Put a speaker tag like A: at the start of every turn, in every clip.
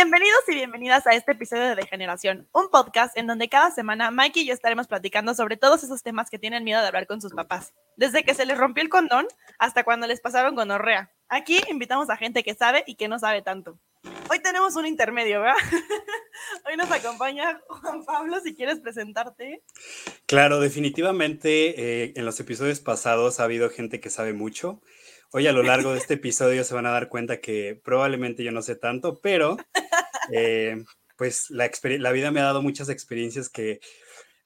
A: Bienvenidos y bienvenidas a este episodio de Degeneración, un podcast en donde cada semana Mikey y yo estaremos platicando sobre todos esos temas que tienen miedo de hablar con sus papás, desde que se les rompió el condón hasta cuando les pasaron gonorrea. Aquí invitamos a gente que sabe y que no sabe tanto. Hoy tenemos un intermedio, ¿verdad? Hoy nos acompaña Juan Pablo, si quieres presentarte.
B: Claro, definitivamente eh, en los episodios pasados ha habido gente que sabe mucho. Hoy a lo largo de este episodio se van a dar cuenta que probablemente yo no sé tanto, pero eh, pues la, la, vida me ha dado muchas experiencias que,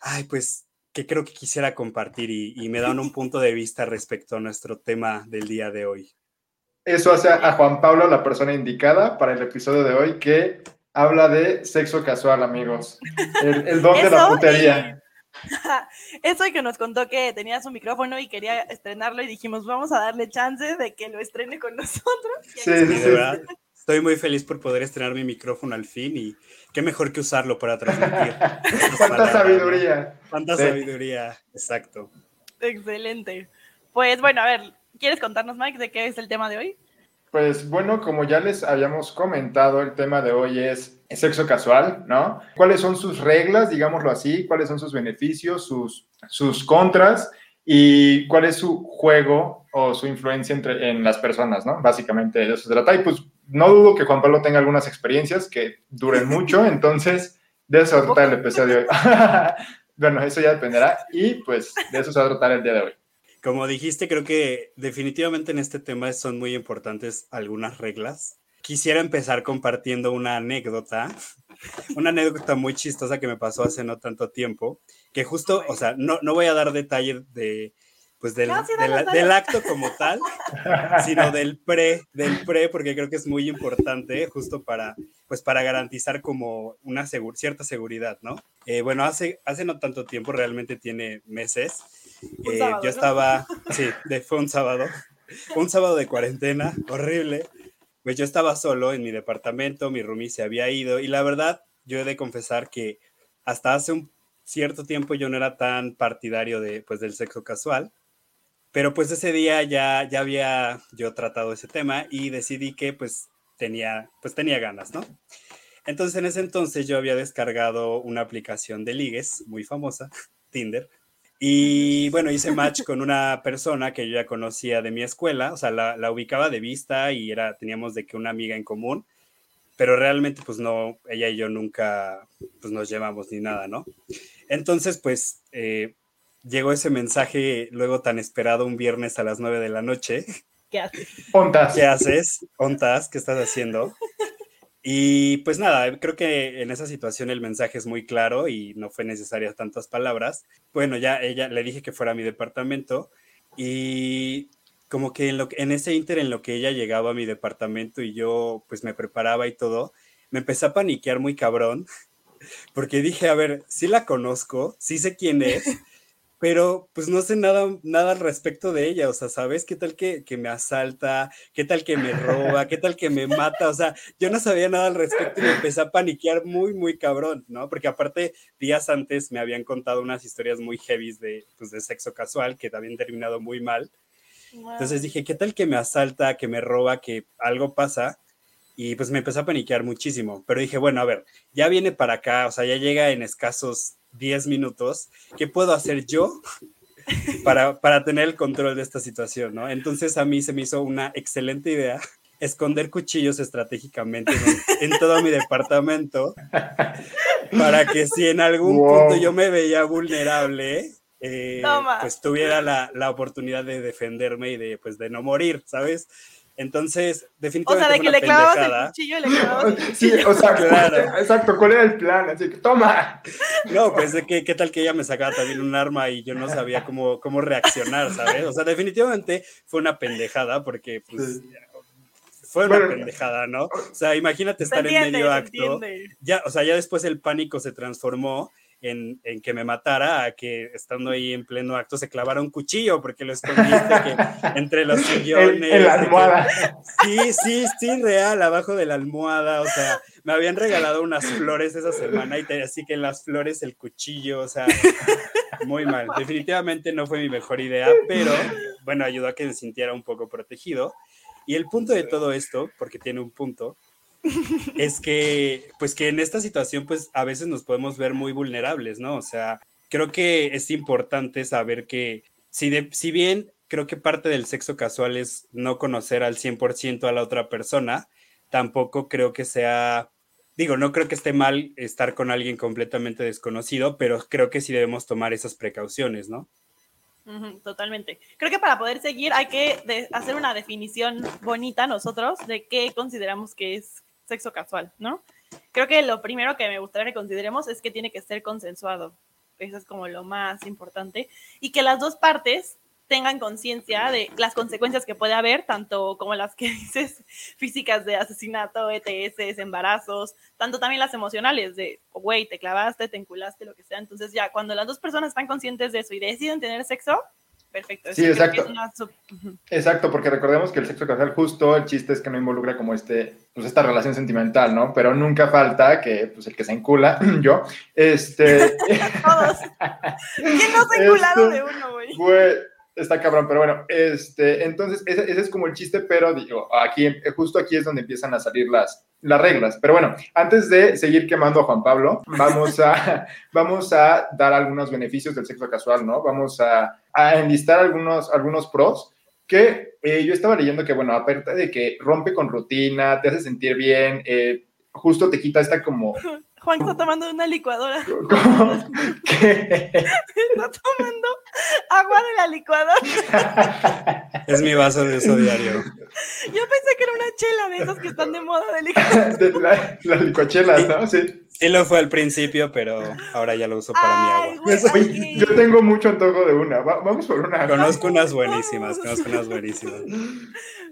B: ay, pues que creo que quisiera compartir y, y me dan un punto de vista respecto a nuestro tema del día de hoy.
C: Eso hace a Juan Pablo la persona indicada para el episodio de hoy que habla de sexo casual, amigos. El, el don de la putería.
A: Eso y que nos contó que tenía su micrófono y quería estrenarlo y dijimos, vamos a darle chance de que lo estrene con nosotros.
B: Sí, sí, sí, Estoy muy feliz por poder estrenar mi micrófono al fin y qué mejor que usarlo para transmitir.
C: Cuánta sabiduría.
B: Cuánta sabiduría, exacto.
A: Excelente. Pues bueno, a ver, ¿quieres contarnos, Mike, de qué es el tema de hoy?
C: Pues bueno, como ya les habíamos comentado, el tema de hoy es sexo casual, ¿no? ¿Cuáles son sus reglas, digámoslo así? ¿Cuáles son sus beneficios, sus, sus contras? ¿Y cuál es su juego o su influencia entre, en las personas, ¿no? Básicamente de eso se trata. Y pues no dudo que Juan Pablo tenga algunas experiencias que duren mucho, entonces de eso se va a tratar el episodio de hoy. bueno, eso ya dependerá y pues de eso se va a tratar el día de hoy.
B: Como dijiste, creo que definitivamente en este tema son muy importantes algunas reglas. Quisiera empezar compartiendo una anécdota, una anécdota muy chistosa que me pasó hace no tanto tiempo, que justo, o sea, no, no voy a dar detalle de, pues del, del, acto como tal, sino del pre, del pre, porque creo que es muy importante justo para, pues para garantizar como una cierta seguridad, ¿no? Eh, bueno, hace, hace no tanto tiempo, realmente tiene meses, eh, yo estaba, sí, de, fue un sábado, un sábado de cuarentena, horrible. Pues yo estaba solo en mi departamento, mi roomie se había ido y la verdad, yo he de confesar que hasta hace un cierto tiempo yo no era tan partidario de, pues, del sexo casual, pero pues ese día ya, ya había yo tratado ese tema y decidí que pues tenía, pues tenía ganas, ¿no? Entonces en ese entonces yo había descargado una aplicación de ligues muy famosa, Tinder, y bueno, hice match con una persona que yo ya conocía de mi escuela, o sea, la, ubicaba de vista y era, teníamos de que una amiga en común, pero realmente pues no, ella y yo nunca pues nos llevamos ni nada, ¿no? Entonces pues eh, llegó ese mensaje luego tan esperado un viernes a las nueve de la noche.
A: ¿Qué haces?
B: ¿Qué haces? ¿Ontas? ¿Qué estás haciendo? Y pues nada, creo que en esa situación el mensaje es muy claro y no fue necesaria tantas palabras. Bueno, ya ella le dije que fuera a mi departamento y como que en, lo, en ese inter en lo que ella llegaba a mi departamento y yo pues me preparaba y todo, me empecé a paniquear muy cabrón porque dije, a ver, sí la conozco, sí sé quién es, pero pues no sé nada, nada al respecto de ella, o sea, ¿sabes? ¿Qué tal que, me asalta? ¿Qué tal que me roba? ¿Qué tal que me mata? O sea, yo no sabía nada al respecto y me empecé a paniquear muy, muy cabrón, ¿no? Porque aparte, días antes me habían contado unas historias muy heavy de, pues, de sexo casual que habían terminado muy mal. Entonces dije, ¿qué tal que me asalta, que me roba, que algo pasa? Y pues me empecé a paniquear muchísimo, pero dije, bueno, a ver, ya viene para acá, o sea, ya llega en escasos 10 minutos, ¿qué puedo hacer yo para, para tener el control de esta situación? ¿no? Entonces a mí se me hizo una excelente idea esconder cuchillos estratégicamente en, todo mi departamento para que si en algún punto yo me veía vulnerable, eh, pues tuviera la, la, oportunidad de defenderme y de, pues, de no morir, ¿sabes? Entonces, definitivamente.
A: O sea, de que le clavabas el cuchillo y le clavabas
C: el Sí, o sea, claro. exacto, ¿cuál era el plan? Así que, toma.
B: No, pues de que, qué tal que ella me sacaba también un arma y yo no sabía cómo, cómo reaccionar, ¿sabes? O sea, definitivamente fue una pendejada porque, pues. Fue una pendejada, ¿no? O sea, imagínate estar en medio acto. Ya, o sea, ya después el pánico se transformó en, en, que me matara a que estando ahí en pleno acto se clavara un cuchillo porque lo escondiste que, entre los sillones.
C: En, la almohada.
B: sí, sí, sí, real, abajo de la almohada. O sea, me habían regalado unas flores esa semana y así que en las flores el cuchillo, o sea, muy mal. Definitivamente no fue mi mejor idea, pero bueno, ayudó a que me sintiera un poco protegido. Y el punto de todo esto, porque tiene un punto, es que, pues que en esta situación, pues a veces nos podemos ver muy vulnerables, ¿no? O sea, creo que es importante saber que si, de, si bien creo que parte del sexo casual es no conocer al 100% a la otra persona, tampoco creo que sea, digo, no creo que esté mal estar con alguien completamente desconocido, pero creo que sí debemos tomar esas precauciones, ¿no?
A: totalmente. Creo que para poder seguir hay que hacer una definición bonita nosotros de qué consideramos que es sexo casual, ¿no? Creo que lo primero que me gustaría que consideremos es que tiene que ser consensuado. Eso es como lo más importante. Y que las dos partes tengan conciencia de las consecuencias que puede haber, tanto como las que dices físicas de asesinato, ETS, embarazos, tanto también las emocionales de, güey, te clavaste, te enculaste, lo que sea. Entonces ya, cuando las dos personas están conscientes de eso y deciden tener sexo, perfecto.
C: Sí, exacto. Exacto, porque recordemos que el sexo casual justo, el chiste es que no involucra como este, pues esta relación sentimental, ¿no? Pero nunca falta que, pues el que se encula, yo, este...
A: Todos. ¿Quién no se ha enculado de uno, güey?
C: Está cabrón, pero bueno, este, entonces ese, es como el chiste, pero digo, aquí, justo aquí es donde empiezan a salir las, las reglas. Pero bueno, antes de seguir quemando a Juan Pablo, vamos a, vamos a dar algunos beneficios del sexo casual, ¿no? Vamos a, a enlistar algunos, algunos pros que eh, yo estaba leyendo que, bueno, aparte de que rompe con rutina, te hace sentir bien, eh, justo te quita esta como
A: Juan está tomando una licuadora.
C: ¿Cómo? ¿Qué?
A: Está tomando agua de la licuadora.
B: Es mi vaso de uso diario.
A: Yo pensé que era una chela de esas que están de moda de licuadora.
C: Las licuachelas, ¿no? Sí.
B: Sí lo fue al principio, pero ahora ya lo uso para mi agua.
C: Yo tengo mucho antojo de una. vamos por una.
B: Conozco unas buenísimas, conozco unas buenísimas.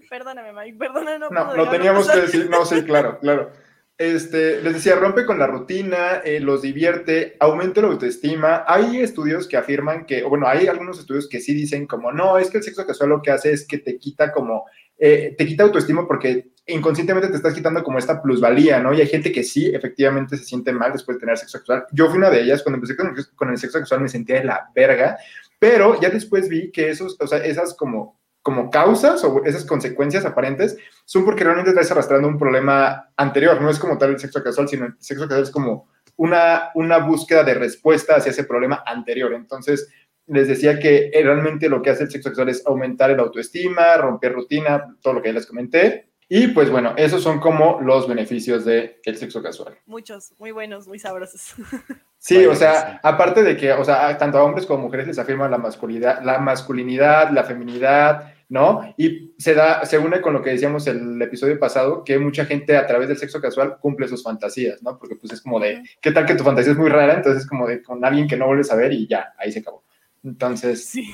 A: Perdóname, Mike, perdóname.
C: No, no, no teníamos que decir, no, sí, claro, claro. Este, les decía, rompe con la rutina, eh, los divierte, aumenta la autoestima. Hay estudios que afirman que, bueno, hay algunos estudios que sí dicen como, no, es que el sexo casual lo que hace es que te quita como, eh, te quita autoestima porque inconscientemente te estás quitando como esta plusvalía, ¿no? Y hay gente que sí, efectivamente, se siente mal después de tener sexo sexual. Yo fui una de ellas, cuando empecé con, con el sexo sexual me sentía de la verga, pero ya después vi que esos, o sea, esas como como causas o esas consecuencias aparentes son porque realmente estás arrastrando un problema anterior. No es como tal el sexo casual, sino el sexo casual es como una, una búsqueda de respuesta hacia ese problema anterior. Entonces, les decía que realmente lo que hace el sexo sexual es aumentar el autoestima, romper rutina, todo lo que ya les comenté. Y pues bueno, esos son como los beneficios del sexo casual.
A: Muchos, muy buenos, muy sabrosos.
C: Sí, o sea, aparte de que, o sea, tanto a hombres como a mujeres les afirma la masculinidad, la masculinidad, la feminidad, ¿no? Y se da, se une con lo que decíamos el episodio pasado, que mucha gente a través del sexo casual cumple sus fantasías, ¿no? Porque pues es como de, ¿qué tal que tu fantasía es muy rara? Entonces es como de con alguien que no vuelves a ver y ya, ahí se acabó. Entonces.
A: Sí.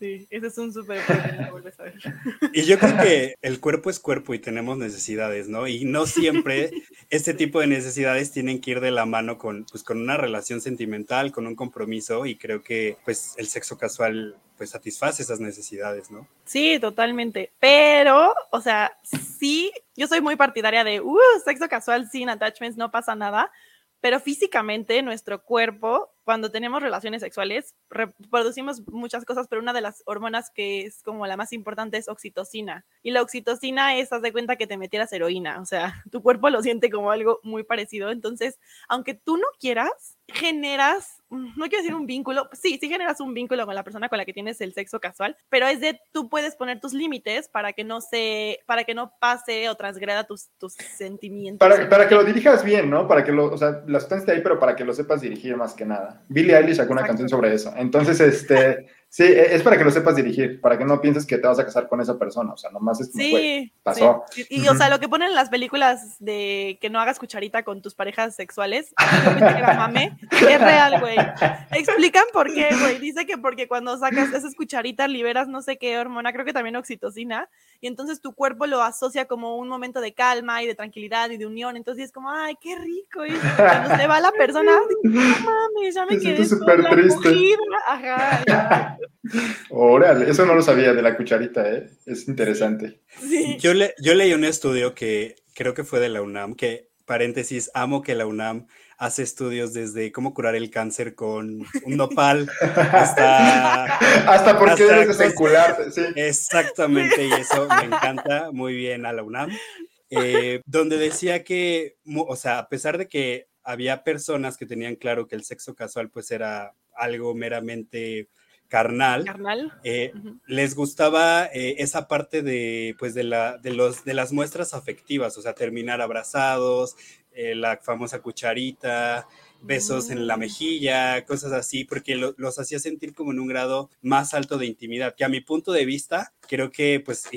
A: Sí, ese es un súper vuelves a ver.
B: Y yo creo que el cuerpo es cuerpo y tenemos necesidades, ¿no? Y no siempre este tipo de necesidades tienen que ir de la mano con, pues, con una relación sentimental, con un compromiso, y creo que pues el sexo casual pues satisface esas necesidades, ¿no?
A: Sí, totalmente. Pero, o sea, sí, yo soy muy partidaria de, uh, sexo casual sin attachments, no pasa nada, pero físicamente nuestro cuerpo cuando tenemos relaciones sexuales, reproducimos muchas cosas, pero una de las hormonas que es como la más importante es oxitocina. Y la oxitocina es, haz de cuenta que te metieras heroína, o sea, tu cuerpo lo siente como algo muy parecido. Entonces, aunque tú no quieras, generas, mm, no quiero decir un vínculo, sí, sí generas un vínculo con la persona con la que tienes el sexo casual, pero es de tú puedes poner tus límites para que no se, para que no pase o transgreda tus, tus sentimientos.
C: Para, para que lo dirijas bien, ¿no? Para que lo, o sea, la sustancia está ahí, pero para que lo sepas dirigir más que nada. Billie Eilish sacó una canción sobre eso. Entonces, este, sí, e, es para que lo sepas dirigir, para que no pienses que te vas a casar con esa persona. O sea, nomás es como, pasó.
A: Y, o sea, lo que ponen en las películas de que no hagas cucharita con tus parejas sexuales, mame, es real, güey. Explican por qué, güey. Dice que porque cuando sacas esas cucharitas liberas no sé qué hormona, creo que también oxitocina, y entonces tu cuerpo lo asocia como un momento de calma y de tranquilidad y de unión. Entonces es como, ay, qué rico. Y cuando se va la persona, no mames, ya me quedé
C: súper triste. Ajá. Órale, eso no lo sabía de la cucharita, ¿eh? Es interesante.
B: Yo, le, yo leí un estudio que creo que fue de la UNAM, que, paréntesis, amo que la UNAM hace estudios desde cómo curar el cáncer con un nopal hasta...
C: hasta por qué sí.
B: Exactamente, y eso me encanta muy bien a la UNAM. eh, donde decía que, o sea, a pesar de que había personas que tenían claro que el sexo casual pues era algo meramente carnal, eh, les gustaba eh, esa parte de, pues de, la, de, los, de las muestras afectivas, o sea, terminar abrazados, la famosa cucharita, besos en la mm. mejilla, cosas así, porque los hacía sentir como en un grado más alto de intimidad, que a mi punto de vista, creo que pues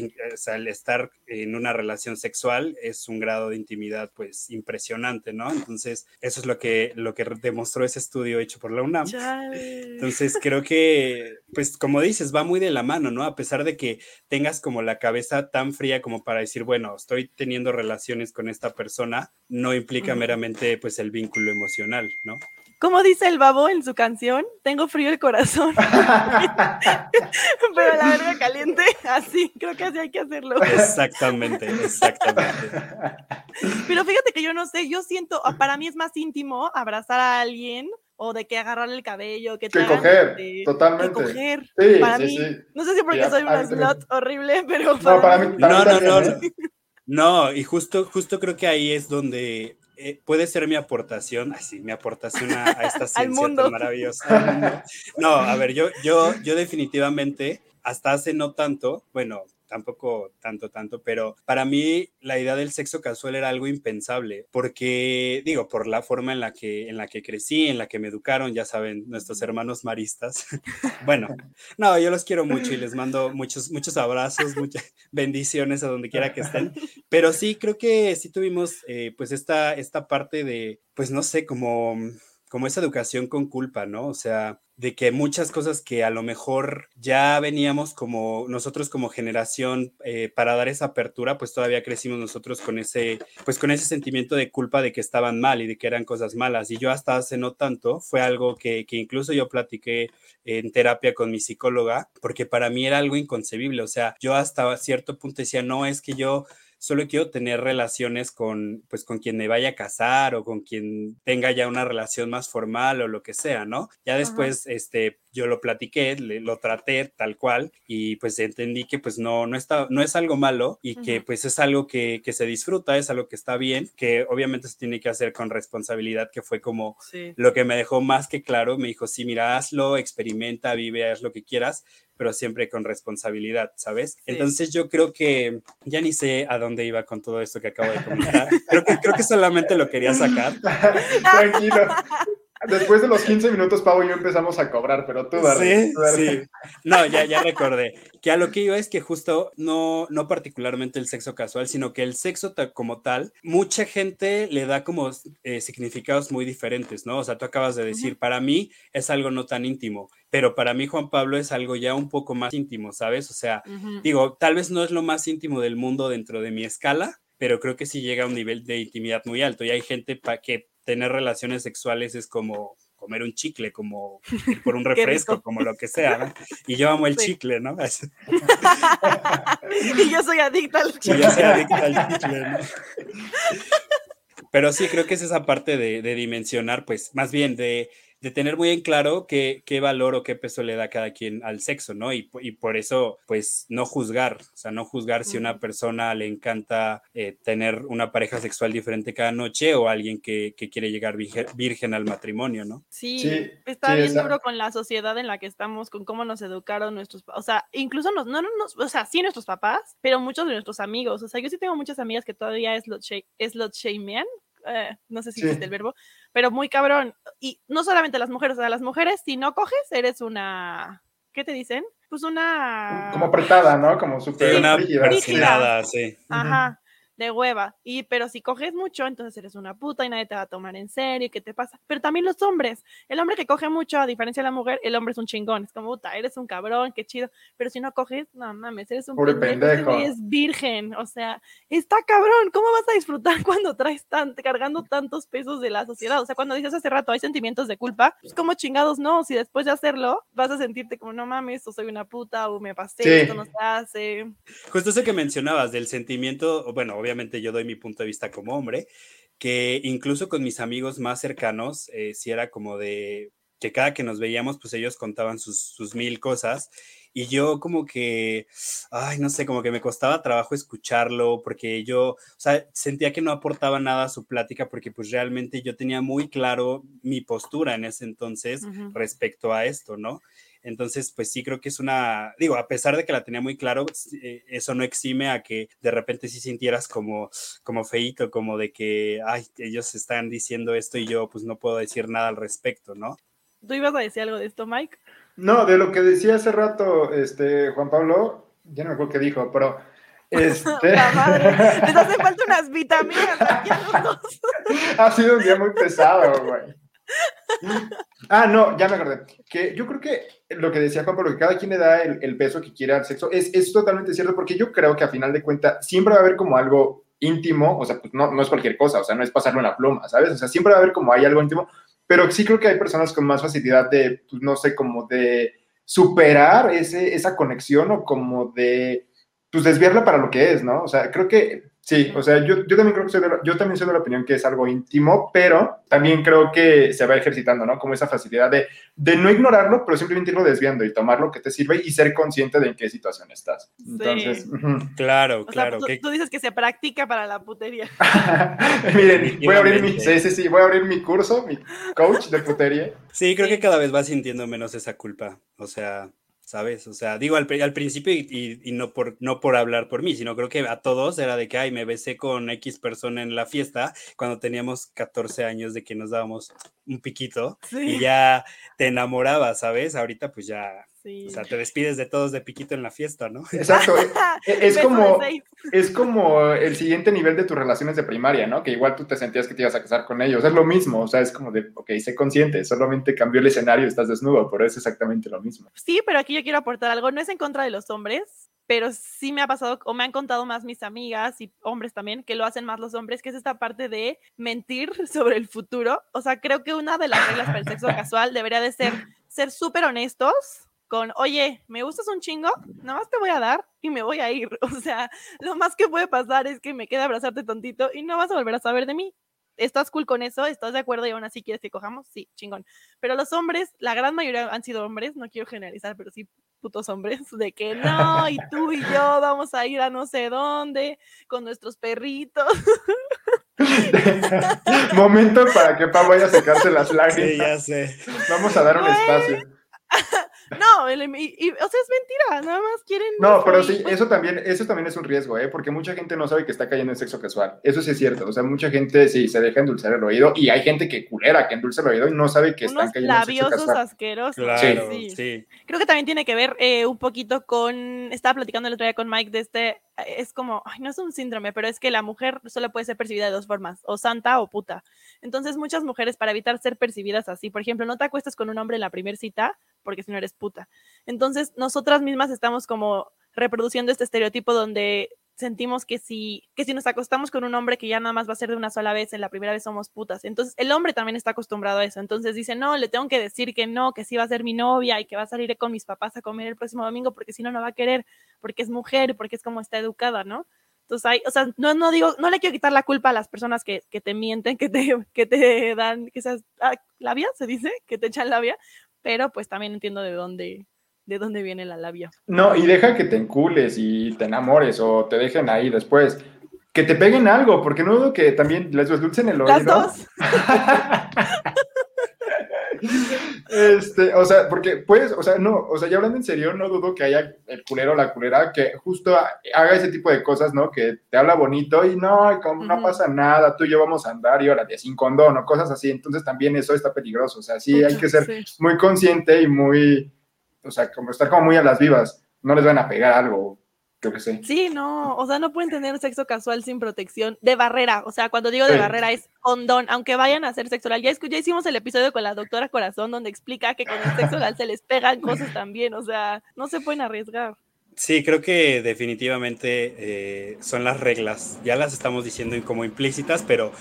B: el estar en una relación sexual es un grado de intimidad pues impresionante, ¿no? Entonces, eso es lo que, lo que demostró ese estudio hecho por la UNAM. Entonces, creo que, pues como dices, va muy de la mano, ¿no? A pesar de que tengas como la cabeza tan fría como para decir, bueno, estoy teniendo relaciones con esta persona, no implica meramente pues el vínculo emocional. ¿no?
A: Como dice el babo en su canción, tengo frío el corazón. Pero la verga caliente, así, creo que así hay que hacerlo.
B: Exactamente, exactamente.
A: Pero fíjate que yo no sé, yo siento, para mí es más íntimo abrazar a alguien o de que agarrarle el cabello, que,
C: que coger, totalmente.
A: Que coger. para mí, no sé si porque soy una slot horrible, pero
C: no, para mí,
B: no, no, no, no. No, y justo, justo creo que ahí es donde eh, puede ser mi aportación, así, mi aportación a, esta ciencia tan maravillosa. No, a ver, yo, yo, yo definitivamente, hasta hace no tanto, bueno, tampoco tanto, tanto, pero para mí la idea del sexo casual era algo impensable, porque digo, por la forma en la que, en la que crecí, en la que me educaron, ya saben, nuestros hermanos maristas. bueno, no, yo los quiero mucho y les mando muchos, muchos abrazos, muchas bendiciones a donde quiera que estén, pero sí, creo que sí tuvimos eh, pues esta, esta parte de, pues no sé, como como esa educación con culpa, ¿no? O sea, de que muchas cosas que a lo mejor ya veníamos como nosotros como generación eh, para dar esa apertura, pues todavía crecimos nosotros con ese, pues con ese sentimiento de culpa de que estaban mal y de que eran cosas malas. Y yo hasta hace no tanto, fue algo que, que incluso yo platiqué en terapia con mi psicóloga, porque para mí era algo inconcebible. O sea, yo hasta cierto punto decía, no, es que yo solo quiero tener relaciones con, pues, con quien me vaya a casar o con quien tenga ya una relación más formal o lo que sea, ¿no? Ya después, este, yo lo platiqué, lo traté tal cual y pues entendí que pues no, no, está, no es algo malo y que pues es algo que, que, se disfruta, es algo que está bien, que obviamente se tiene que hacer con responsabilidad, que fue como lo que me dejó más que claro, me dijo, sí, mira, hazlo, experimenta, vive, haz lo que quieras, pero siempre con responsabilidad, ¿sabes? Entonces yo creo que ya ni sé a dónde iba con todo esto que acabo de comentar. creo, que, creo que solamente lo quería sacar.
C: Tranquilo. Después de los 15 minutos, Pau y yo empezamos a cobrar, pero tú,
B: Sí, sí. No, ya, ya recordé. Que a lo que iba es que justo no, no particularmente el sexo casual, sino que el sexo como tal, mucha gente le da como eh, significados muy diferentes, ¿no? O sea, tú acabas de decir, para mí es algo no tan íntimo, pero para mí Juan Pablo es algo ya un poco más íntimo, ¿sabes? O sea, digo, tal vez no es lo más íntimo del mundo dentro de mi escala, pero creo que sí llega a un nivel de intimidad muy alto y hay gente para que tener relaciones sexuales es como comer un chicle, como ir por un refresco, como lo que sea, ¿no? Y yo amo el chicle, ¿no?
A: y yo soy adicta al chicle.
B: Y yo soy adicta al chicle, ¿no? Pero sí, creo que es esa parte de, de dimensionar, pues, más bien de de tener muy en claro qué, qué, valor o qué peso le da cada quien al sexo, ¿no? Y, y por eso, pues, no juzgar, o sea, no juzgar si una persona le encanta eh, tener una pareja sexual diferente cada noche o alguien que, que quiere llegar virgen, al matrimonio, ¿no?
A: Sí, está bien duro con la sociedad en la que estamos, con cómo nos educaron nuestros, o sea, incluso nos, no, no, o sea, sí nuestros papás, pero muchos de nuestros amigos, o sea, yo sí tengo muchas amigas que todavía es lot, es lot shamean, eh, no sé si existe el verbo, pero muy cabrón. Y no solamente las mujeres, o sea, las mujeres, si no coges, eres una, ¿qué te dicen? Pues una...
C: Como apretada, ¿no? Como súper
B: una rígida. sí.
A: Ajá de hueva. Y pero si coges mucho, entonces eres una puta y nadie te va a tomar en serio. ¿Qué te pasa? Pero también los hombres. El hombre que coge mucho, a diferencia de la mujer, el hombre es un chingón. Es como, puta, eres un cabrón, qué chido. Pero si no coges, no mames, eres un
C: pendejo.
A: Es virgen. O sea, está cabrón. ¿Cómo vas a disfrutar cuando traes tan, cargando tantos pesos de la sociedad? O sea, cuando dices hace rato hay sentimientos de culpa, pues como chingados no. Si después de hacerlo vas a sentirte como, no mames, o soy una puta, o me pasé, esto no se hace.
B: Justo eso que mencionabas del sentimiento, bueno, obviamente yo doy mi punto de vista como hombre, que incluso con mis amigos más cercanos, eh, si era como de, que cada que nos veíamos, pues ellos contaban sus, sus mil cosas y yo como que, ay, no sé, como que me costaba trabajo escucharlo porque yo, o sea, sentía que no aportaba nada a su plática porque pues realmente yo tenía muy claro mi postura en ese entonces respecto a esto, ¿no? Entonces, pues sí creo que es una, digo, a pesar de que la tenía muy claro, eh, eso no exime a que de repente sí sintieras como, como feito, como de que, ay, ellos están diciendo esto y yo pues no puedo decir nada al respecto, ¿no?
A: ¿Tú ibas a decir algo de esto, Mike?
C: No, de lo que decía hace rato este, Juan Pablo, ya no me acuerdo qué dijo, pero este...
A: La madre, les hace falta unas vitaminas aquí a los dos.
C: ha sido un día muy pesado, güey. Ah, no, ya me acordé. Que yo creo que lo que decía Juan Pablo, que cada quien le da el, peso que quiere al sexo, es, es, totalmente cierto, porque yo creo que a final de cuentas siempre va a haber como algo íntimo, o sea, pues no, no es cualquier cosa, o sea, no es pasarlo en la pluma, ¿sabes? O sea, siempre va a haber como hay algo íntimo, pero sí creo que hay personas con más facilidad de, pues, no sé, como de superar ese, esa conexión o como de, pues desviarla para lo que es, ¿no? O sea, creo que Sí, o sea, yo, yo también creo que soy de la, yo también soy de la opinión que es algo íntimo, pero también creo que se va ejercitando, ¿no? Como esa facilidad de, de no ignorarlo, pero simplemente irlo desviando y tomar lo que te sirve y ser consciente de en qué situación estás. Entonces,
B: claro, claro.
A: tú, dices que se practica para la putería.
C: Miren, voy a abrir mi, sí, sí, sí, voy a abrir mi curso, mi coach de putería.
B: Sí, creo que cada vez vas sintiendo menos esa culpa. O sea, ¿sabes? O sea, digo al, al principio y, y, no, por, no por hablar por mí, sino creo que a todos era de que, ay, me besé con X persona en la fiesta cuando teníamos 14 años de que nos dábamos un piquito y ya te enamorabas, ¿sabes? Ahorita pues ya o sea, te despides de todos de piquito en la fiesta, ¿no?
C: Exacto. E, es, como, es como el siguiente nivel de tus relaciones de primaria, ¿no? Que igual tú te sentías que te ibas a casar con ellos. Es lo mismo. O sea, es como de, ok, sé consciente, solamente cambió el escenario, estás desnudo, pero es exactamente lo mismo.
A: Sí, pero aquí yo quiero aportar algo. No es en contra de los hombres, pero sí me ha pasado, o me han contado más mis amigas y hombres también, que lo hacen más los hombres, que es esta parte de mentir sobre el futuro. O sea, creo que una de las reglas para el sexo casual debería de ser ser súper honestos con, oye, me gustas un chingo, nada más te voy a dar y me voy a ir. O sea, lo más que puede pasar es que me quede abrazarte tontito y no vas a volver a saber de mí. ¿Estás cool con eso? ¿Estás de acuerdo y aún así quieres que cojamos? Sí, chingón. Pero los hombres, la gran mayoría han sido hombres, no quiero generalizar, pero sí putos hombres, de que no, y tú y yo vamos a ir a no sé dónde con nuestros perritos.
C: Momento para que Pa vaya a secarse las lágrimas.
B: Sí, ya sé.
C: Vamos a dar un espacio.
A: No, o sea, es mentira, nada más quieren...
C: No, pero sí, eso también, eso también es un riesgo, ¿eh? Porque mucha gente no sabe que está cayendo en sexo casual. Eso sí es cierto, o sea, mucha gente sí se deja endulzar el oído y hay gente que culera, que endulza el oído y no sabe que están cayendo en sexo casual.
A: asquerosos.
B: Claro, sí. sí.
A: Creo que también tiene que ver eh, un poquito con, estaba platicando el otro día con Mike de este, es como, ay, no es un síndrome, pero es que la mujer solo puede ser percibida de dos formas, o santa o puta. Entonces, muchas mujeres, para evitar ser percibidas así, por ejemplo, no te acuestas con un hombre en la primera cita, porque si no eres puta. Entonces, nosotras mismas estamos como reproduciendo este estereotipo donde sentimos que si, que si nos acostamos con un hombre que ya nada más va a ser de una sola vez, en la primera vez somos putas. Entonces, el hombre también está acostumbrado a eso. Entonces dice, no, le tengo que decir que no, que sí va a ser mi novia y que va a salir con mis papás a comer el próximo domingo porque si no, no va a querer, porque es mujer, porque es como está educada, ¿no? Entonces, hay, o sea, no, no digo, no le quiero quitar la culpa a las personas que, que te mienten, que te, que te dan, que seas, ah, labia, se dice, que te echan labia, pero pues también entiendo de dónde, de dónde viene la labia.
C: No, y deja que te encules y te enamores o te dejen ahí después. Que te peguen algo, porque no dudo que también les dulcen el oído.
A: Las dos.
C: Este, o sea, porque pues, o sea, no, o sea, ya hablando en serio, no dudo que haya el culero o la culera que justo haga ese tipo de cosas, ¿no? Que te habla bonito y no, como no pasa nada, tú y yo vamos a andar y ahora de sin condón o cosas así. Entonces también eso está peligroso. O sea, sí hay que ser muy consciente y muy, o sea, como estar como muy a las vivas. No les van a pegar algo que
A: Sí, no, o sea, no pueden tener sexo casual sin protección de barrera. O sea, cuando digo de barrera es condón, aunque vayan a hacer sexo oral. Ya, ya hicimos el episodio con la doctora Corazón donde explica que con el sexo oral se les pegan cosas también. O sea, no se pueden arriesgar.
B: Sí, creo que definitivamente eh, son las reglas. Ya las estamos diciendo como implícitas, pero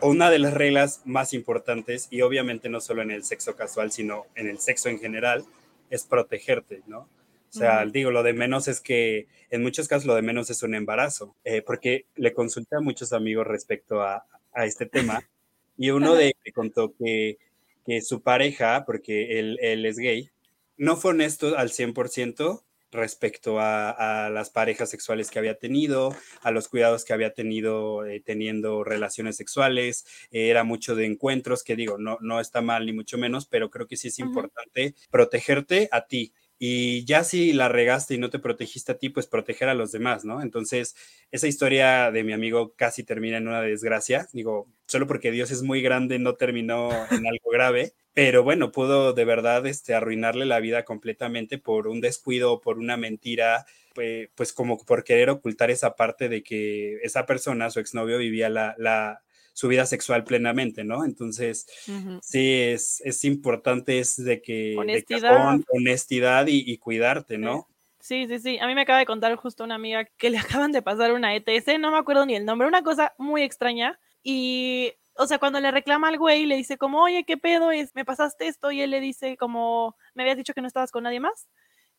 B: una de las reglas más importantes, y obviamente no solo en el sexo casual, sino en el sexo en general, es protegerte, ¿no? O sea, digo, lo de menos es que en muchos casos lo de menos es un embarazo, eh, porque le consulté a muchos amigos respecto a, a este tema y uno de ellos contó que que su pareja, porque él, él es gay, no fue honesto al 100% respecto a, las parejas sexuales que había tenido, a los cuidados que había tenido eh, teniendo relaciones sexuales, eh, era mucho de encuentros, que digo, no, no está mal ni mucho menos, pero creo que sí es importante protegerte a ti. Y ya si la regaste y no te protegiste a ti, pues proteger a los demás, ¿no? Entonces, esa historia de mi amigo casi termina en una desgracia. Digo, solo porque Dios es muy grande no terminó en algo grave, pero bueno, pudo de verdad este, arruinarle la vida completamente por un descuido por una mentira, pues, pues, como por querer ocultar esa parte de que esa persona, su exnovio, vivía la, la su vida sexual plenamente, ¿no? Entonces, sí, es, es importante es de que
A: honestidad,
B: honestidad y, cuidarte, ¿no?
A: Sí, sí, sí. A mí me acaba de contar justo una amiga que le acaban de pasar una ETS, no me acuerdo ni el nombre, una cosa muy extraña. Y o sea, cuando le reclama al güey, le dice como, oye, ¿qué pedo es? ¿Me pasaste esto? Y él le dice como, ¿me habías dicho que no estabas con nadie más?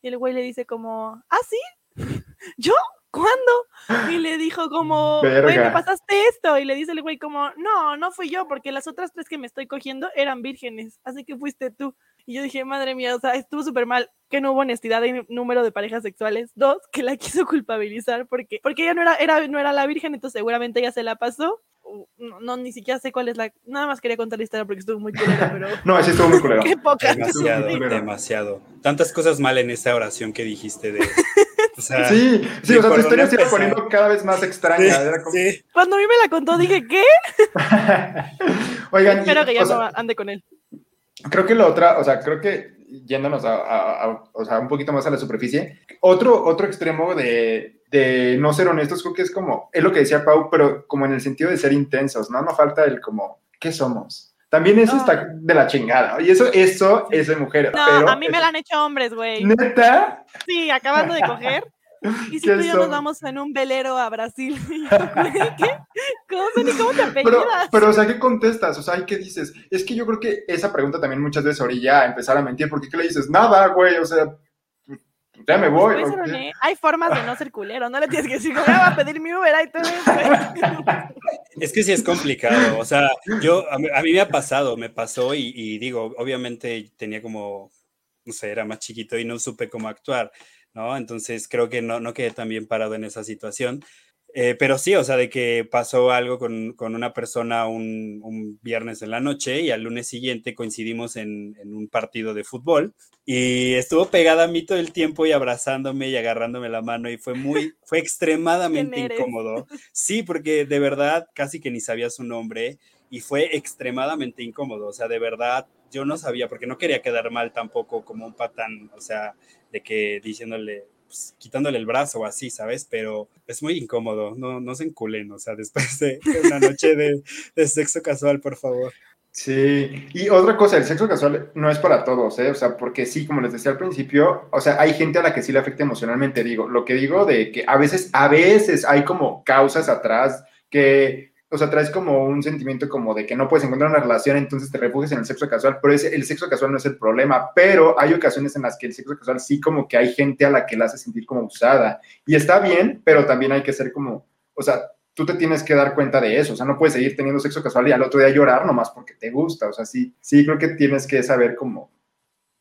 A: Y el güey le dice como, ¿ah, sí? ¿Yo? ¿Cuándo? Y le dijo como, güey, ¿me pasaste esto? Y le dice el güey como, no, no fui yo, porque las otras tres que me estoy cogiendo eran vírgenes, así que fuiste tú. Y yo dije, madre mía, o sea, estuvo súper mal que no hubo honestidad en número de parejas sexuales. Dos, que la quiso culpabilizar porque, porque ella no era, era, no era la virgen, entonces seguramente ella se la pasó no, ni siquiera sé cuál es la. Nada más quería contar la historia porque estuvo muy culero, pero.
C: no, así estuvo muy culero.
A: Qué poca.
B: Demasiado, demasiado. Tantas cosas mal en esa oración que dijiste de.
C: O sea, sí, sí, o sea, tu historia se iba poniendo cada vez más extraña.
A: Sí, Cuando a mí me la contó dije, ¿qué?
C: Oigan.
A: Espero que ya no ande con él.
C: Creo que la otra, o sea, creo que yéndonos a, o sea, un poquito más a la superficie, otro, otro extremo de, de, no ser honestos, creo que es como, es lo que decía Pau, pero como en el sentido de ser intensos, ¿no? No falta el como, ¿qué somos? También eso está de la chingada. Y eso, eso es de mujeres.
A: No, a mí me lo han hecho hombres, güey.
C: ¿Neta?
A: Sí, acabando de coger. Y si tú y yo nos vamos en un velero a Brasil. ¿Qué? ¿Cómo, cómo te apellidas?
C: Pero, o sea, ¿qué contestas? O sea, ¿qué dices? Es que yo creo que esa pregunta también muchas veces orilla a empezar a mentir, porque ¿qué le dices? Nada, güey, o sea, ya me voy.
A: Hay formas de no ser culero, no le tienes que decir, voy a pedir mi Uber, ahí
B: Es que sí es complicado, o sea, yo, a mí, me ha pasado, me pasó y, y digo, obviamente tenía como, no sé, era más chiquito y no supe cómo actuar. ¿no? Entonces creo que no, no quedé tan bien parado en esa situación. Eh, pero sí, o sea, de que pasó algo con, con una persona un, un, viernes en la noche y al lunes siguiente coincidimos en, en, un partido de fútbol y estuvo pegada a mí todo el tiempo y abrazándome y agarrándome la mano y fue muy, fue extremadamente incómodo. Sí, porque de verdad casi que ni sabía su nombre y fue extremadamente incómodo, o sea, de verdad yo no sabía porque no quería quedar mal tampoco como un patán, o sea, de que diciéndole, pues, quitándole el brazo o así, ¿sabes? Pero es muy incómodo, no, no se enculen, o sea, después de una noche de, de sexo casual, por favor.
C: Sí, y otra cosa, el sexo casual no es para todos, ¿eh? O sea, porque sí, como les decía al principio, o sea, hay gente a la que sí le afecta emocionalmente, digo, lo que digo de que a veces, a veces hay como causas atrás que o sea, traes como un sentimiento como de que no puedes encontrar una relación, entonces te refugias en el sexo casual, pero el sexo casual no es el problema, pero hay ocasiones en las que el sexo casual sí como que hay gente a la que la hace sentir como usada, y está bien, pero también hay que ser como, o sea, tú te tienes que dar cuenta de eso, o sea, no puedes seguir teniendo sexo casual y al otro día llorar nomás porque te gusta, o sea, sí, sí creo que tienes que saber cómo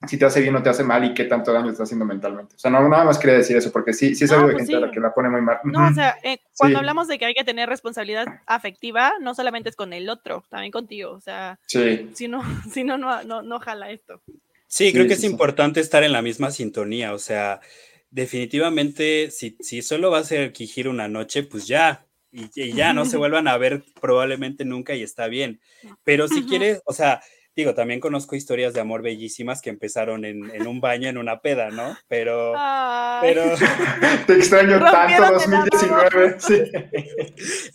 C: si te hace bien o te hace mal y qué tanto daño está haciendo mentalmente. O sea, no, nada más quería decir eso, porque sí, sí es algo de pues gente a la que la pone muy mal.
A: No, o sea, eh, cuando hablamos de que hay que tener responsabilidad afectiva, no solamente es con el otro, también contigo. O sea, si no, si no, no, no, jala esto.
B: Sí, creo que es importante estar en la misma sintonía. O sea, definitivamente, si, si solo va a ser Kijiro una noche, pues ya, y, y, ya no se vuelvan a ver probablemente nunca y está bien. Pero si quieres, o sea, Digo, también conozco historias de amor bellísimas que empezaron en, en un baño, en una peda, ¿no? Pero. pero...
C: Te extraño tanto 2019. Sí.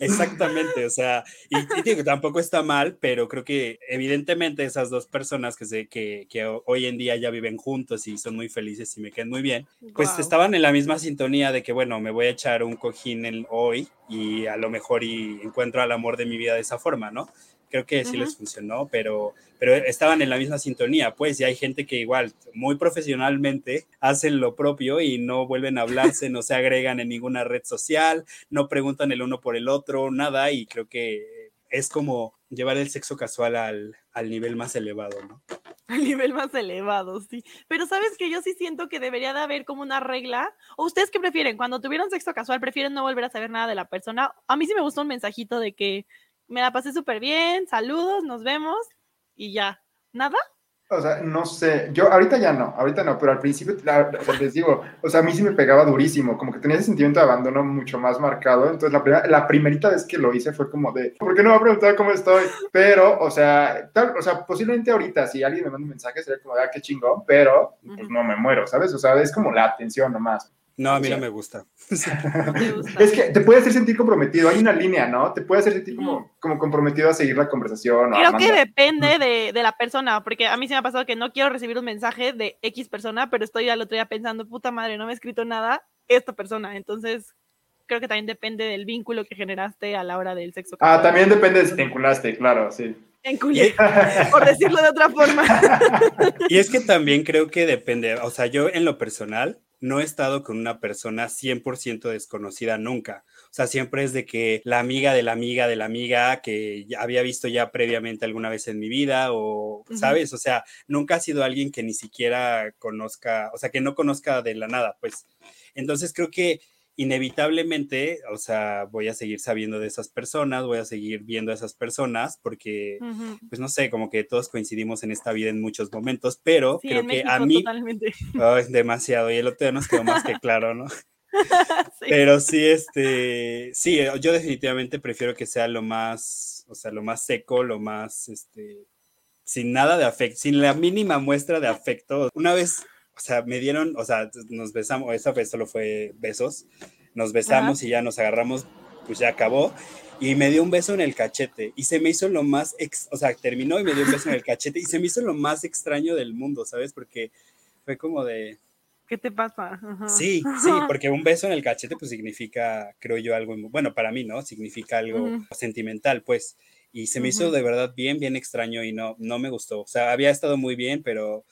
B: Exactamente, o sea, y, digo, tampoco está mal, pero creo que evidentemente esas dos personas que, sé, que, que hoy en día ya viven juntos y son muy felices y me quedan muy bien, pues estaban en la misma sintonía de que, bueno, me voy a echar un cojín el, hoy y a lo mejor y encuentro al amor de mi vida de esa forma, ¿no? creo que sí les funcionó, pero, pero estaban en la misma sintonía, pues, y hay gente que igual, muy profesionalmente, hacen lo propio y no vuelven a hablarse, no se agregan en ninguna red social, no preguntan el uno por el otro, nada, y creo que es como llevar el sexo casual al, al nivel más elevado, ¿no?
A: Al nivel más elevado, sí. Pero sabes que yo sí siento que debería de haber como una regla. ¿O ustedes qué prefieren? Cuando tuvieron sexo casual, ¿prefieren no volver a saber nada de la persona? A mí sí me gustó un mensajito de que me la pasé súper bien, saludos, nos vemos y ya. ¿Nada?
C: O sea, no sé, yo ahorita ya no, ahorita no, pero al principio, les digo, o sea, a mí sí me pegaba durísimo, como que tenía ese sentimiento de abandono mucho más marcado, entonces la, primera, la primerita vez que lo hice fue como de, ¿por qué no me va a preguntar cómo estoy? Pero, o sea, tal, o sea, posiblemente ahorita si alguien me manda un mensaje sería como, ah, qué chingón, pero pues no me muero, ¿sabes? O sea, es como la atención nomás.
B: No, a mí no me gusta.
C: es que te puede hacer sentir comprometido. Hay una línea, ¿no? Te puede hacer sentir como, como comprometido a seguir la conversación.
A: Creo que depende de, de, la persona, porque a mí se me ha pasado que no quiero recibir un mensaje de X persona, pero estoy al otro día pensando, puta madre, no me ha escrito nada esta persona. Entonces, creo que también depende del vínculo que generaste a la hora del sexo.
C: Ah, también depende de si te enculaste, claro, sí.
A: Enculé, por decirlo de otra forma.
B: Y es que también creo que depende, o sea, yo en lo personal, no he estado con una persona 100% desconocida nunca. O sea, siempre es de que la amiga de la amiga de la amiga que había visto ya previamente alguna vez en mi vida o, ¿sabes? O sea, nunca ha sido alguien que ni siquiera conozca, o sea, que no conozca de la nada, pues. Entonces creo que inevitablemente, o sea, voy a seguir sabiendo de esas personas, voy a seguir viendo a esas personas, porque, pues no sé, como que todos coincidimos en esta vida en muchos momentos, pero creo que a mí... Totalmente. demasiado, y el otro día nos quedó más que claro, ¿no? Pero sí, este, sí, yo definitivamente prefiero que sea lo más, o sea, lo más seco, lo más, este, sin nada de afecto, sin la mínima muestra de afecto. Una vez o sea, me dieron, o sea, nos besamos, esa vez solo fue besos, nos besamos y ya nos agarramos, pues ya acabó, y me dio un beso en el cachete, y se me hizo lo más, o sea, terminó y me dio un beso en el cachete, y se me hizo lo más extraño del mundo, ¿sabes? Porque fue como de...
A: ¿Qué te pasa?
B: Sí, sí, porque un beso en el cachete pues significa, creo yo, algo, bueno, para mí, ¿no? Significa algo sentimental, pues, y se me hizo de verdad bien, bien extraño y no, no me gustó. O sea, había estado muy bien, pero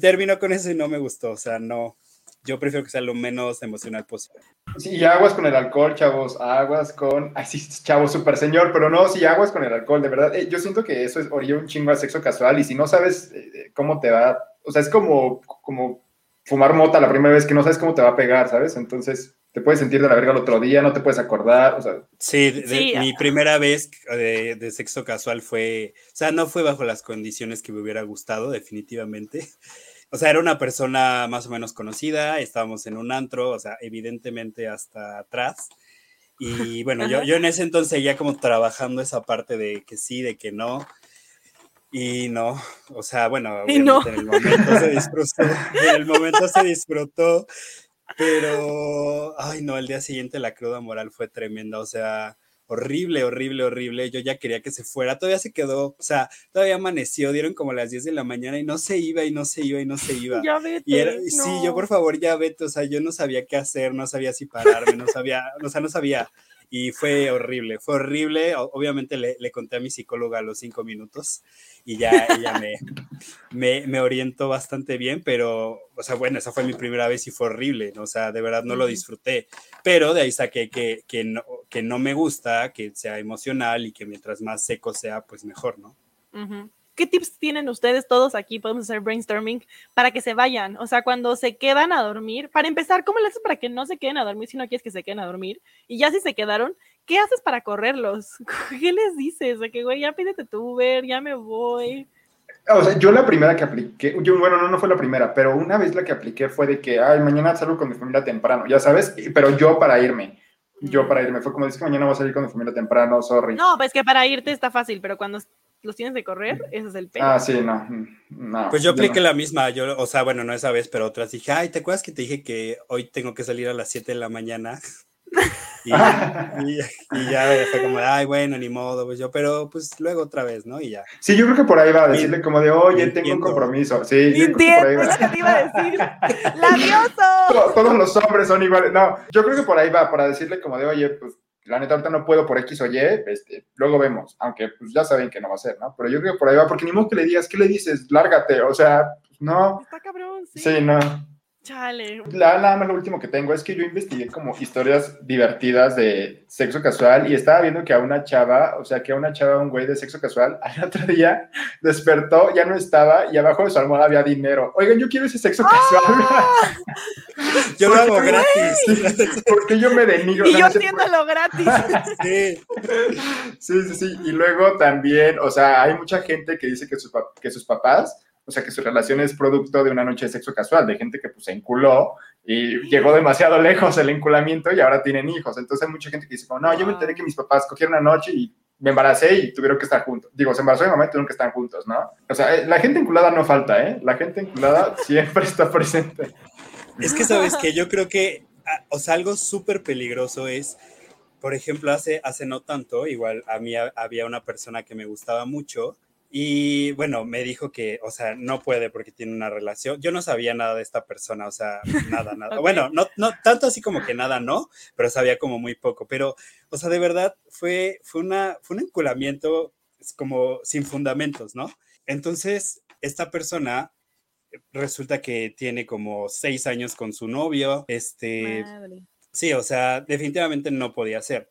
B: terminó con eso y no me gustó, o sea, no, yo prefiero que sea lo menos emocional posible.
C: Sí, aguas con el alcohol, chavos, aguas con, ay sí, chavo, súper señor, pero no, sí, aguas con el alcohol, de verdad, eh, yo siento que eso es orilla un chingo a sexo casual y si no sabes eh, cómo te va, o sea, es como, como fumar mota la primera vez que no sabes cómo te va a pegar, ¿sabes? Entonces, te puedes sentir de la verga el otro día, no te puedes acordar, o sea.
B: Sí, mi primera vez de, de, sexo casual fue, o sea, no fue bajo las condiciones que me hubiera gustado, definitivamente. O sea, era una persona más o menos conocida, estábamos en un antro, o sea, evidentemente hasta atrás. Y bueno, yo, yo en ese entonces ya como trabajando esa parte de que sí, de que no. Y no, o sea, bueno, en el momento se disfrutó, en el momento se disfrutó, pero, ay no, el día siguiente la cruda moral fue tremenda, o sea, horrible, horrible, horrible. Yo ya quería que se fuera, todavía se quedó, o sea, todavía amaneció, dieron como las 10 de la mañana y no se iba y no se iba y no se iba.
A: Ya vete.
B: Y Sí, yo por favor, ya vete, o sea, yo no sabía qué hacer, no sabía si pararme, no sabía, o sea, no sabía y fue horrible, fue horrible. Obviamente le, le, conté a mi psicóloga a los cinco minutos y ya ella me, me, me, orientó bastante bien, pero, o sea, bueno, esa fue mi primera vez y fue horrible, ¿no? o sea, de verdad no lo disfruté, pero de ahí saqué que, que, no, que no me gusta, que sea emocional y que mientras más seco sea, pues mejor, ¿no?
A: ¿Qué tips tienen ustedes todos aquí? Podemos hacer brainstorming para que se vayan. O sea, cuando se quedan a dormir, para empezar, ¿cómo le haces para que no se queden a dormir si no quieres que se queden a dormir? Y ya si se quedaron, ¿qué haces para correrlos? ¿Qué les dices? O que, güey, ya pídete tu Uber, ya me voy.
C: O sea, yo la primera que apliqué, yo, bueno, no, no fue la primera, pero una vez la que apliqué fue de que, ay, mañana salgo con mi familia temprano, ya sabes, pero yo para irme yo mm. para irme. Fue como, dice que mañana voy a salir con mi familia temprano, sorry.
A: No, pues que para irte está fácil, pero cuando los tienes de correr, ese es el peor.
C: Ah, sí, no. no
B: pues yo apliqué la misma, yo, o sea, bueno, no esa vez, pero otras dije, ay, ¿te acuerdas que te dije que hoy tengo que salir a las 7 de la mañana? Y, ya fue como, ay, bueno, ni modo, pues yo, pero pues luego otra vez, ¿no? Y ya.
C: Sí, yo creo que por ahí va a decirle como de, oye, tengo un compromiso. Sí,
A: yo creo que por ahí va. te iba a decir. ¡Labioso!
C: Todos los hombres son iguales. No, yo creo que por ahí va, para decirle como de, oye, pues la neta ahorita no puedo por X o Y, este, luego vemos, aunque pues ya saben que no va a ser, ¿no? Pero yo creo que por ahí va, porque ni modo que le digas, ¿qué le dices? Lárgate, o sea, no.
A: Está cabrón, sí.
C: Sí, no.
A: Chale.
C: La, nada más lo último que tengo es que yo investigué como historias divertidas de sexo casual y estaba viendo que a una chava, o sea, que a una chava, un güey de sexo casual, al otro día despertó, ya no estaba y abajo de su almohada había dinero. Oigan, yo quiero ese sexo casual.
B: yo lo hago gratis.
C: Porque yo me denigro.
A: Y yo entiendo lo gratis.
B: sí.
C: sí, sí, sí. Y luego también, o sea, hay mucha gente que dice que sus, que sus papás o sea, que su relación es producto de una noche de sexo casual, de gente que pues se enculó y llegó demasiado lejos el enculamiento y ahora tienen hijos. Entonces hay mucha gente que dice, no, yo me enteré que mis papás cogieron una noche y me embaracé y tuvieron que estar juntos. Digo, se embarazó y mamá tuvieron que estar juntos, ¿no? O sea, eh, la gente enculada no falta, ¿eh? La gente enculada siempre está presente.
B: Es que, ¿sabes que Yo creo que, ah, o sea, algo súper peligroso es, por ejemplo, hace, hace no tanto, igual a mí había una persona que me gustaba mucho y bueno, me dijo que, o sea, no puede porque tiene una relación. Yo no sabía nada de esta persona, o sea, nada, nada. Bueno, no, no, tanto así como que nada, no, pero sabía como muy poco. Pero, o sea, de verdad fue, fue, una, fue un enculamiento como sin fundamentos, ¿no? Entonces, esta persona resulta que tiene como seis años con su novio, este... Sí, o sea, definitivamente no podía ser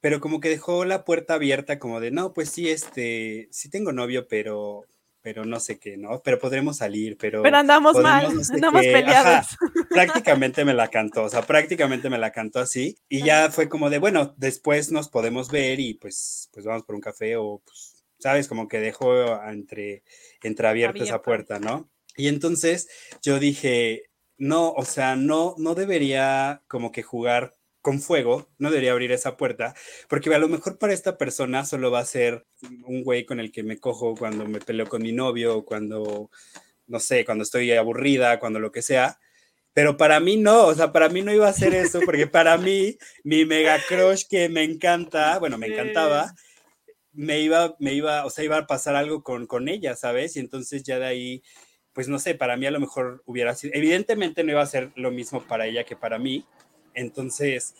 B: pero como que dejó la puerta abierta como de, no, pues sí, este, sí tengo novio, pero, pero no sé qué, ¿no? Pero podremos salir, pero...
A: Pero andamos mal, andamos peleados.
B: prácticamente me la cantó, o sea, prácticamente me la cantó así. Y ya fue como de, bueno, después nos podemos ver y pues, pues vamos por un café o pues, ¿sabes? Como que dejó entre, entreabierta esa puerta, ¿no? Y entonces yo dije, no, o sea, no, no debería como que jugar con fuego, no debería abrir esa puerta, porque a lo mejor para esta persona solo va a ser un güey con el que me cojo cuando me peleo con mi novio, cuando, no sé, cuando estoy aburrida, cuando lo que sea. Pero para mí no, o sea, para mí no iba a ser eso, porque para mí, mi mega crush que me encanta, bueno, me encantaba, me iba, me iba, o sea, iba a pasar algo con, con ella, ¿sabes? Y entonces ya de ahí, pues no sé, para mí a lo mejor hubiera sido, evidentemente no iba a ser lo mismo para ella que para mí, entonces,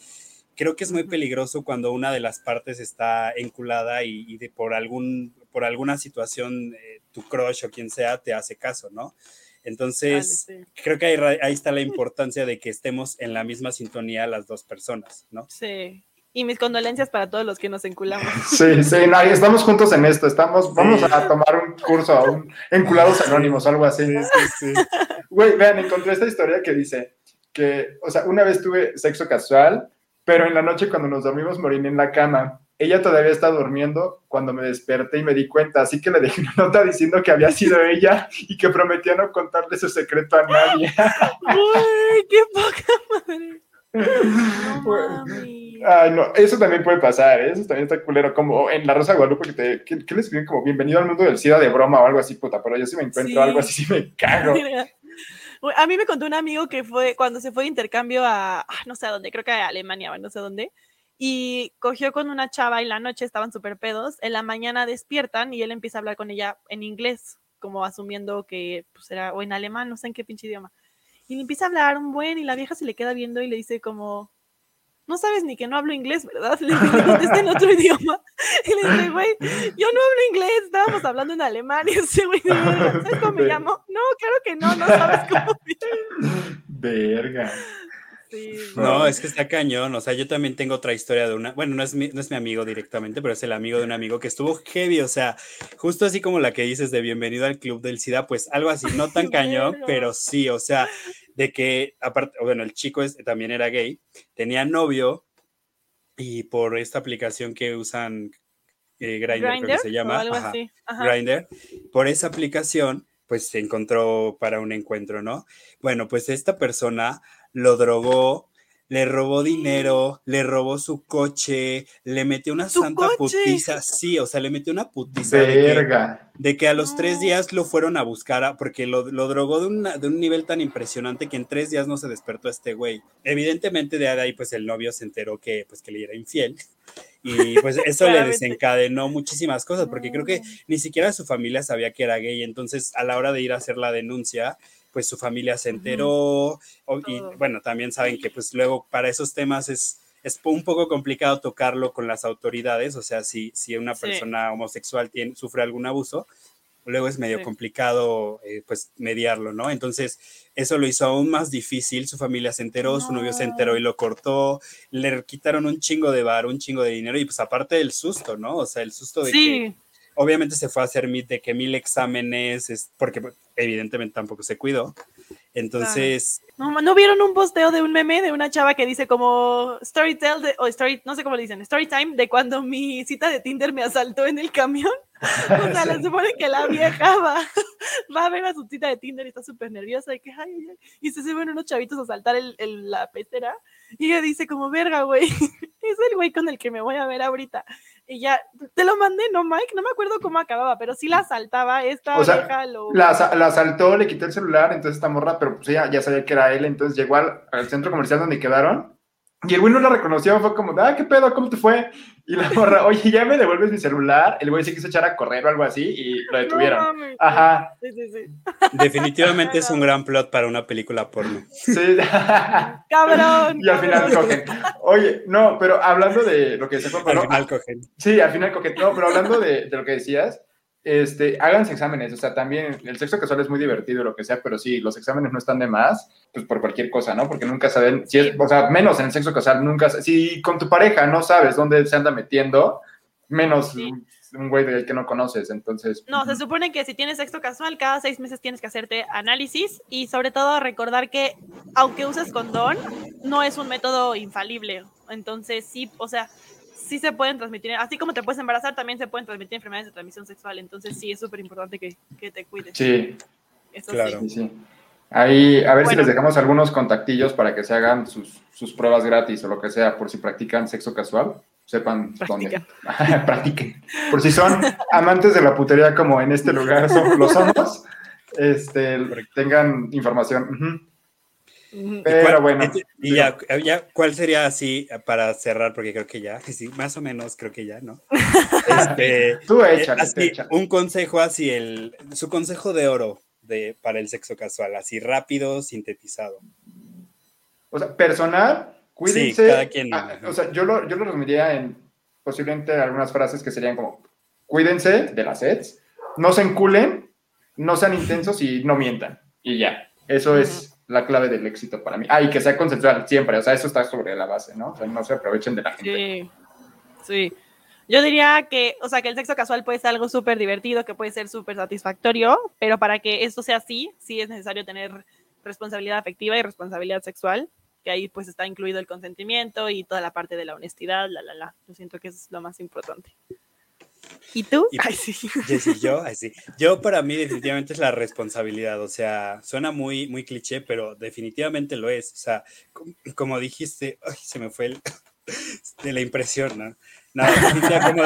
B: creo que es muy peligroso cuando una de las partes está enculada y, de por, algún, por alguna situación eh, tu crush o quien sea te hace caso, ¿no? Entonces, creo que ahí, ahí, está la importancia de que estemos en la misma sintonía las dos personas, ¿no?
A: Sí. Y mis condolencias para todos los que nos enculamos.
C: Sí, sí, no, estamos juntos en esto. Estamos, vamos a tomar un curso, un enculados anónimos, algo así. Sí, sí, Güey, vean, encontré esta historia que dice: que, o sea, una vez tuve sexo casual, pero en la noche cuando nos dormimos morí en la cama. Ella todavía está durmiendo cuando me desperté y me di cuenta, así que le dejé una nota diciendo que había sido ella y que prometía no contarle su secreto a nadie.
A: ¡Uy, qué poca madre!
C: Ay, no, eso también puede pasar, ¿eh? eso también está culero, como en La Rosa de Guadalupe, que, te, que, les escriben como bienvenido al mundo del SIDA de broma o algo así, puta, pero yo si me encuentro algo así, sí me cago.
A: A mí me contó un amigo que fue cuando se fue de intercambio a, ah, no sé a dónde, creo que a Alemania, no sé dónde, y cogió con una chava y la noche estaban súper pedos, en la mañana despiertan y él empieza a hablar con ella en inglés, como asumiendo que pues era, o en alemán, no sé en qué pinche idioma. Y empieza a hablar un buen y la vieja se le queda viendo y le dice como, no sabes ni que no hablo inglés, ¿verdad? Le contesta en otro idioma. Y le dice, güey, yo no hablo inglés, estábamos hablando en alemán. Y ese güey, ¿sabes cómo me llamo? No, claro que no, no sabes cómo me
C: llamo. Verga.
B: No, es que está cañón. O sea, yo también tengo otra historia de una. Bueno, no es, mi, no es mi amigo directamente, pero es el amigo de un amigo que estuvo heavy. O sea, justo así como la que dices de bienvenido al club del SIDA, pues algo así, no tan cañón, pero sí. O sea, de que, aparte, bueno, el chico también era gay, tenía novio y por esta aplicación que usan eh, Grindr, creo que se llama, Grindr, por esa aplicación, pues se encontró para un encuentro, ¿no? Bueno, pues esta persona lo drogó le robó dinero, le robó su coche, le metió una santa putiza, sí, o sea, le metió una putiza de que, a los tres días lo fueron a buscar porque lo, drogó de, de, un nivel tan impresionante que en tres días no se despertó este güey. Evidentemente de ahí pues el novio se enteró que pues que le era infiel y pues eso le desencadenó muchísimas cosas porque creo que ni siquiera su familia sabía que era gay, entonces a la hora de ir a hacer la denuncia pues su familia se enteró y bueno, también saben que pues luego para esos temas es, es un poco complicado tocarlo con las autoridades, o sea, si, si una persona homosexual tiene, sufre algún abuso, luego es medio
A: Sí.
B: complicado eh, pues mediarlo, ¿no? Entonces eso lo hizo aún más difícil, su familia se enteró, su novio se enteró y lo cortó, le quitaron un chingo de bar, un chingo de dinero y pues aparte del susto, ¿no? O sea, el susto de que
A: Sí,
B: obviamente se fue a hacer mil, de que mil exámenes, es, porque pues, evidentemente tampoco se cuidó. Entonces,
A: no, ¿no vieron un posteo de un meme de una chava que dice como Storytell de, o story, no sé cómo le dicen, Storytime de cuando mi cita de Tinder me asaltó en el camión? O sea, le supone que la vieja va, va a ver a su cita de Tinder y está súper nerviosa de que, ay, ay, ay, y se suben unos chavitos a saltar el, el- la pecera y ella dice como, verga, güey, es el güey con el que me voy a ver ahorita. Y ya, te lo mandé, ¿no, Mike? No me acuerdo cómo acababa, pero sí la saltaba esta
C: O sea,
A: vieja. Lo...
C: La, la asaltó, le quitó el celular, entonces esta morra, pero pues ella ya sabía que era él, entonces llegó al, al centro comercial donde quedaron. Y el güey no la reconoció, fue como, ah, ¿qué pedo? ¿Cómo te fue? Y la morra, oye, ya me devuelves mi celular. El güey se quiso echar a correr o algo así y lo detuvieron. Ajá,
A: Sí, sí, sí.
B: definitivamente es un gran plot para una película porno.
C: sí.
A: Cabrón.
C: y al final cogen. Oye, no, pero hablando de lo que decía Juan
B: Al final cogen.
C: Sí, al final coquet. No, pero hablando de, de lo que decías, este, háganse exámenes. O sea, también el sexo casual es muy divertido, lo que sea, pero sí, los exámenes no están de más, pues por cualquier cosa, ¿no? Porque nunca saben, si es, o sea, menos en el sexo casual, nunca, si con tu pareja no sabes dónde se anda metiendo, menos
A: Sí.
C: un- güey del que no conoces, entonces.
A: No, se supone que si tienes sexo casual, cada seis meses tienes que hacerte análisis y sobre todo recordar que aunque uses condón, no es un método infalible. Entonces sí, o sea, sí se pueden transmitir, así como te puedes embarazar, también se pueden transmitir enfermedades de transmisión sexual. Entonces sí, es súper importante que, que te cuides.
C: Sí,
A: Eso
B: Claro.
A: sí.
C: Ahí, a ver si les dejamos algunos contactillos para que se hagan sus, sus pruebas gratis o lo que sea, por si practican sexo casual, sepan dónde. Practiquen. Por si son amantes de la putería como en este lugar son- lo somos, este, tengan información. Ujú.
B: ¿Y
C: Pero
B: cuál-
C: bueno.
B: este- Y ya, ya, ¿cuál sería así para cerrar? Porque creo que ya, sí, más o menos creo que ya, ¿no? Este,
C: Tú
B: eh,
C: échale,
B: así,
C: tú échale.
B: un consejo así, el, su consejo de oro de, para el sexo casual, así rápido, sintetizado.
C: O sea, personal, cuídense.
B: Sí, cada quien.
C: Ah, o sea, yo lo, yo lo resumiría en posiblemente algunas frases que serían como, cuídense de las sets, no se enculen, no sean intensos y no mientan. Y ya, eso es la clave del éxito para mí. Ah, y que sea consensual siempre, o sea, eso está sobre la base, ¿no? O sea, no se aprovechen de la gente.
A: Sí, sí. Yo diría que, o sea, que el sexo casual puede ser algo súper divertido, que puede ser súper satisfactorio, pero para que esto sea así, sí es necesario tener responsabilidad afectiva y responsabilidad sexual, que ahí pues está incluido el consentimiento y toda la parte de la honestidad, la, la, la. Yo siento que eso es lo más importante. ¿Y tú?
B: Y-
A: Ay, sí.
B: Jessy, yo. Yo para mí definitivamente es la responsabilidad, o sea, suena muy, muy cliché, pero definitivamente lo es. O sea, com- como dijiste, ay, se me fue el, de la impresión, ¿no? No, como,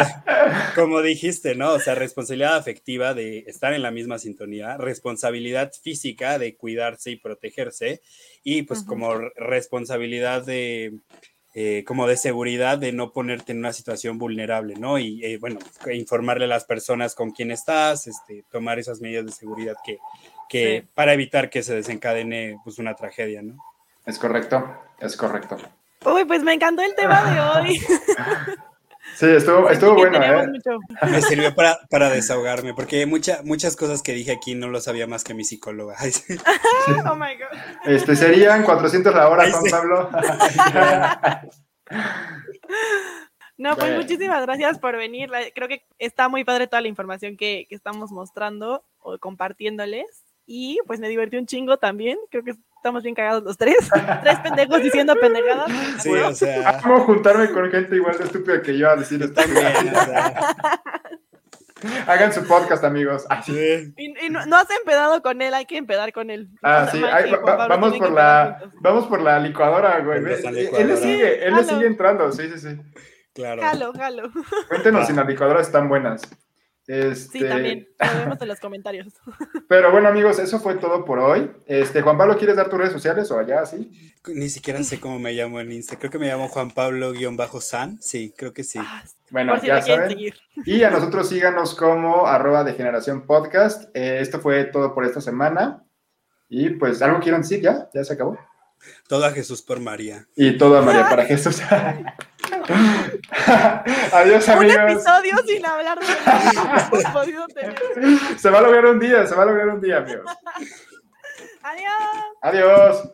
B: como dijiste, ¿no? O sea, responsabilidad afectiva de estar en la misma sintonía, responsabilidad física de cuidarse y protegerse, y pues como re- responsabilidad de, eh, como de seguridad de no ponerte en una situación vulnerable, ¿no? Y eh, bueno, informarle a las personas con quién estás, este, tomar esas medidas de seguridad que, que
A: Sí.
B: para evitar que se desencadene pues una tragedia, ¿no?
C: Es correcto, es correcto.
A: Uy, pues me encantó el tema de hoy.
C: Sí, estuvo, estuvo bueno, ¿eh?
A: mucho-
B: Me sirvió para, para desahogarme, porque mucha, muchas cosas que dije aquí no lo sabía más que mi psicóloga. Sí.
A: Oh my God.
C: Este, serían 400 la hora, Juan
B: sí.
C: Pablo.
A: No, pues muchísimas gracias por venir. Creo que está muy padre toda la información que, que estamos mostrando o compartiéndoles. Y pues me divertí un chingo también. Creo que estamos bien cagados los tres. tres pendejos diciendo pendejadas.
B: Sí, o sea,
C: Amo juntarme con gente igual de estúpida que yo a decir esto.
B: bien, o sea,
C: Hagan su podcast, amigos. Ay, sí.
A: Y, y no, no has empedado con él, hay que empedar con él.
C: Ah, sí, ay, va-
A: Pablo
C: vamos por la
A: juntos.
C: vamos por la licuadora, güey. Él le sigue, él le sigue entrando, sí, sí, sí.
B: Claro.
A: Jalo, jalo.
C: Cuéntenos si las licuadoras están buenas. Este,
A: Sí, también. Lo vemos en los comentarios.
C: Pero bueno, amigos, eso fue todo por hoy. Este, Juan Pablo, ¿quieres dar tus redes sociales o allá así?
B: Ni siquiera sé cómo me llamo en Insta. Creo que me llamo Juan Pablo-San. Sí, creo que sí.
A: Ah,
C: Bueno,
A: si
C: ya saben.
A: seguir.
C: Y a nosotros síganos como arroba de generación podcast. Eh, esto fue todo por esta semana. Y pues, ¿algo quieren decir ya? ¿Ya se acabó?
B: Todo a Jesús por María.
C: Y todo a María para Jesús. Adiós,
A: Un
C: amigos.
A: episodio sin hablar de hemos podido tener.
C: Se va a lograr un día, se va a lograr un día, amigos.
A: Adiós.
C: Adiós.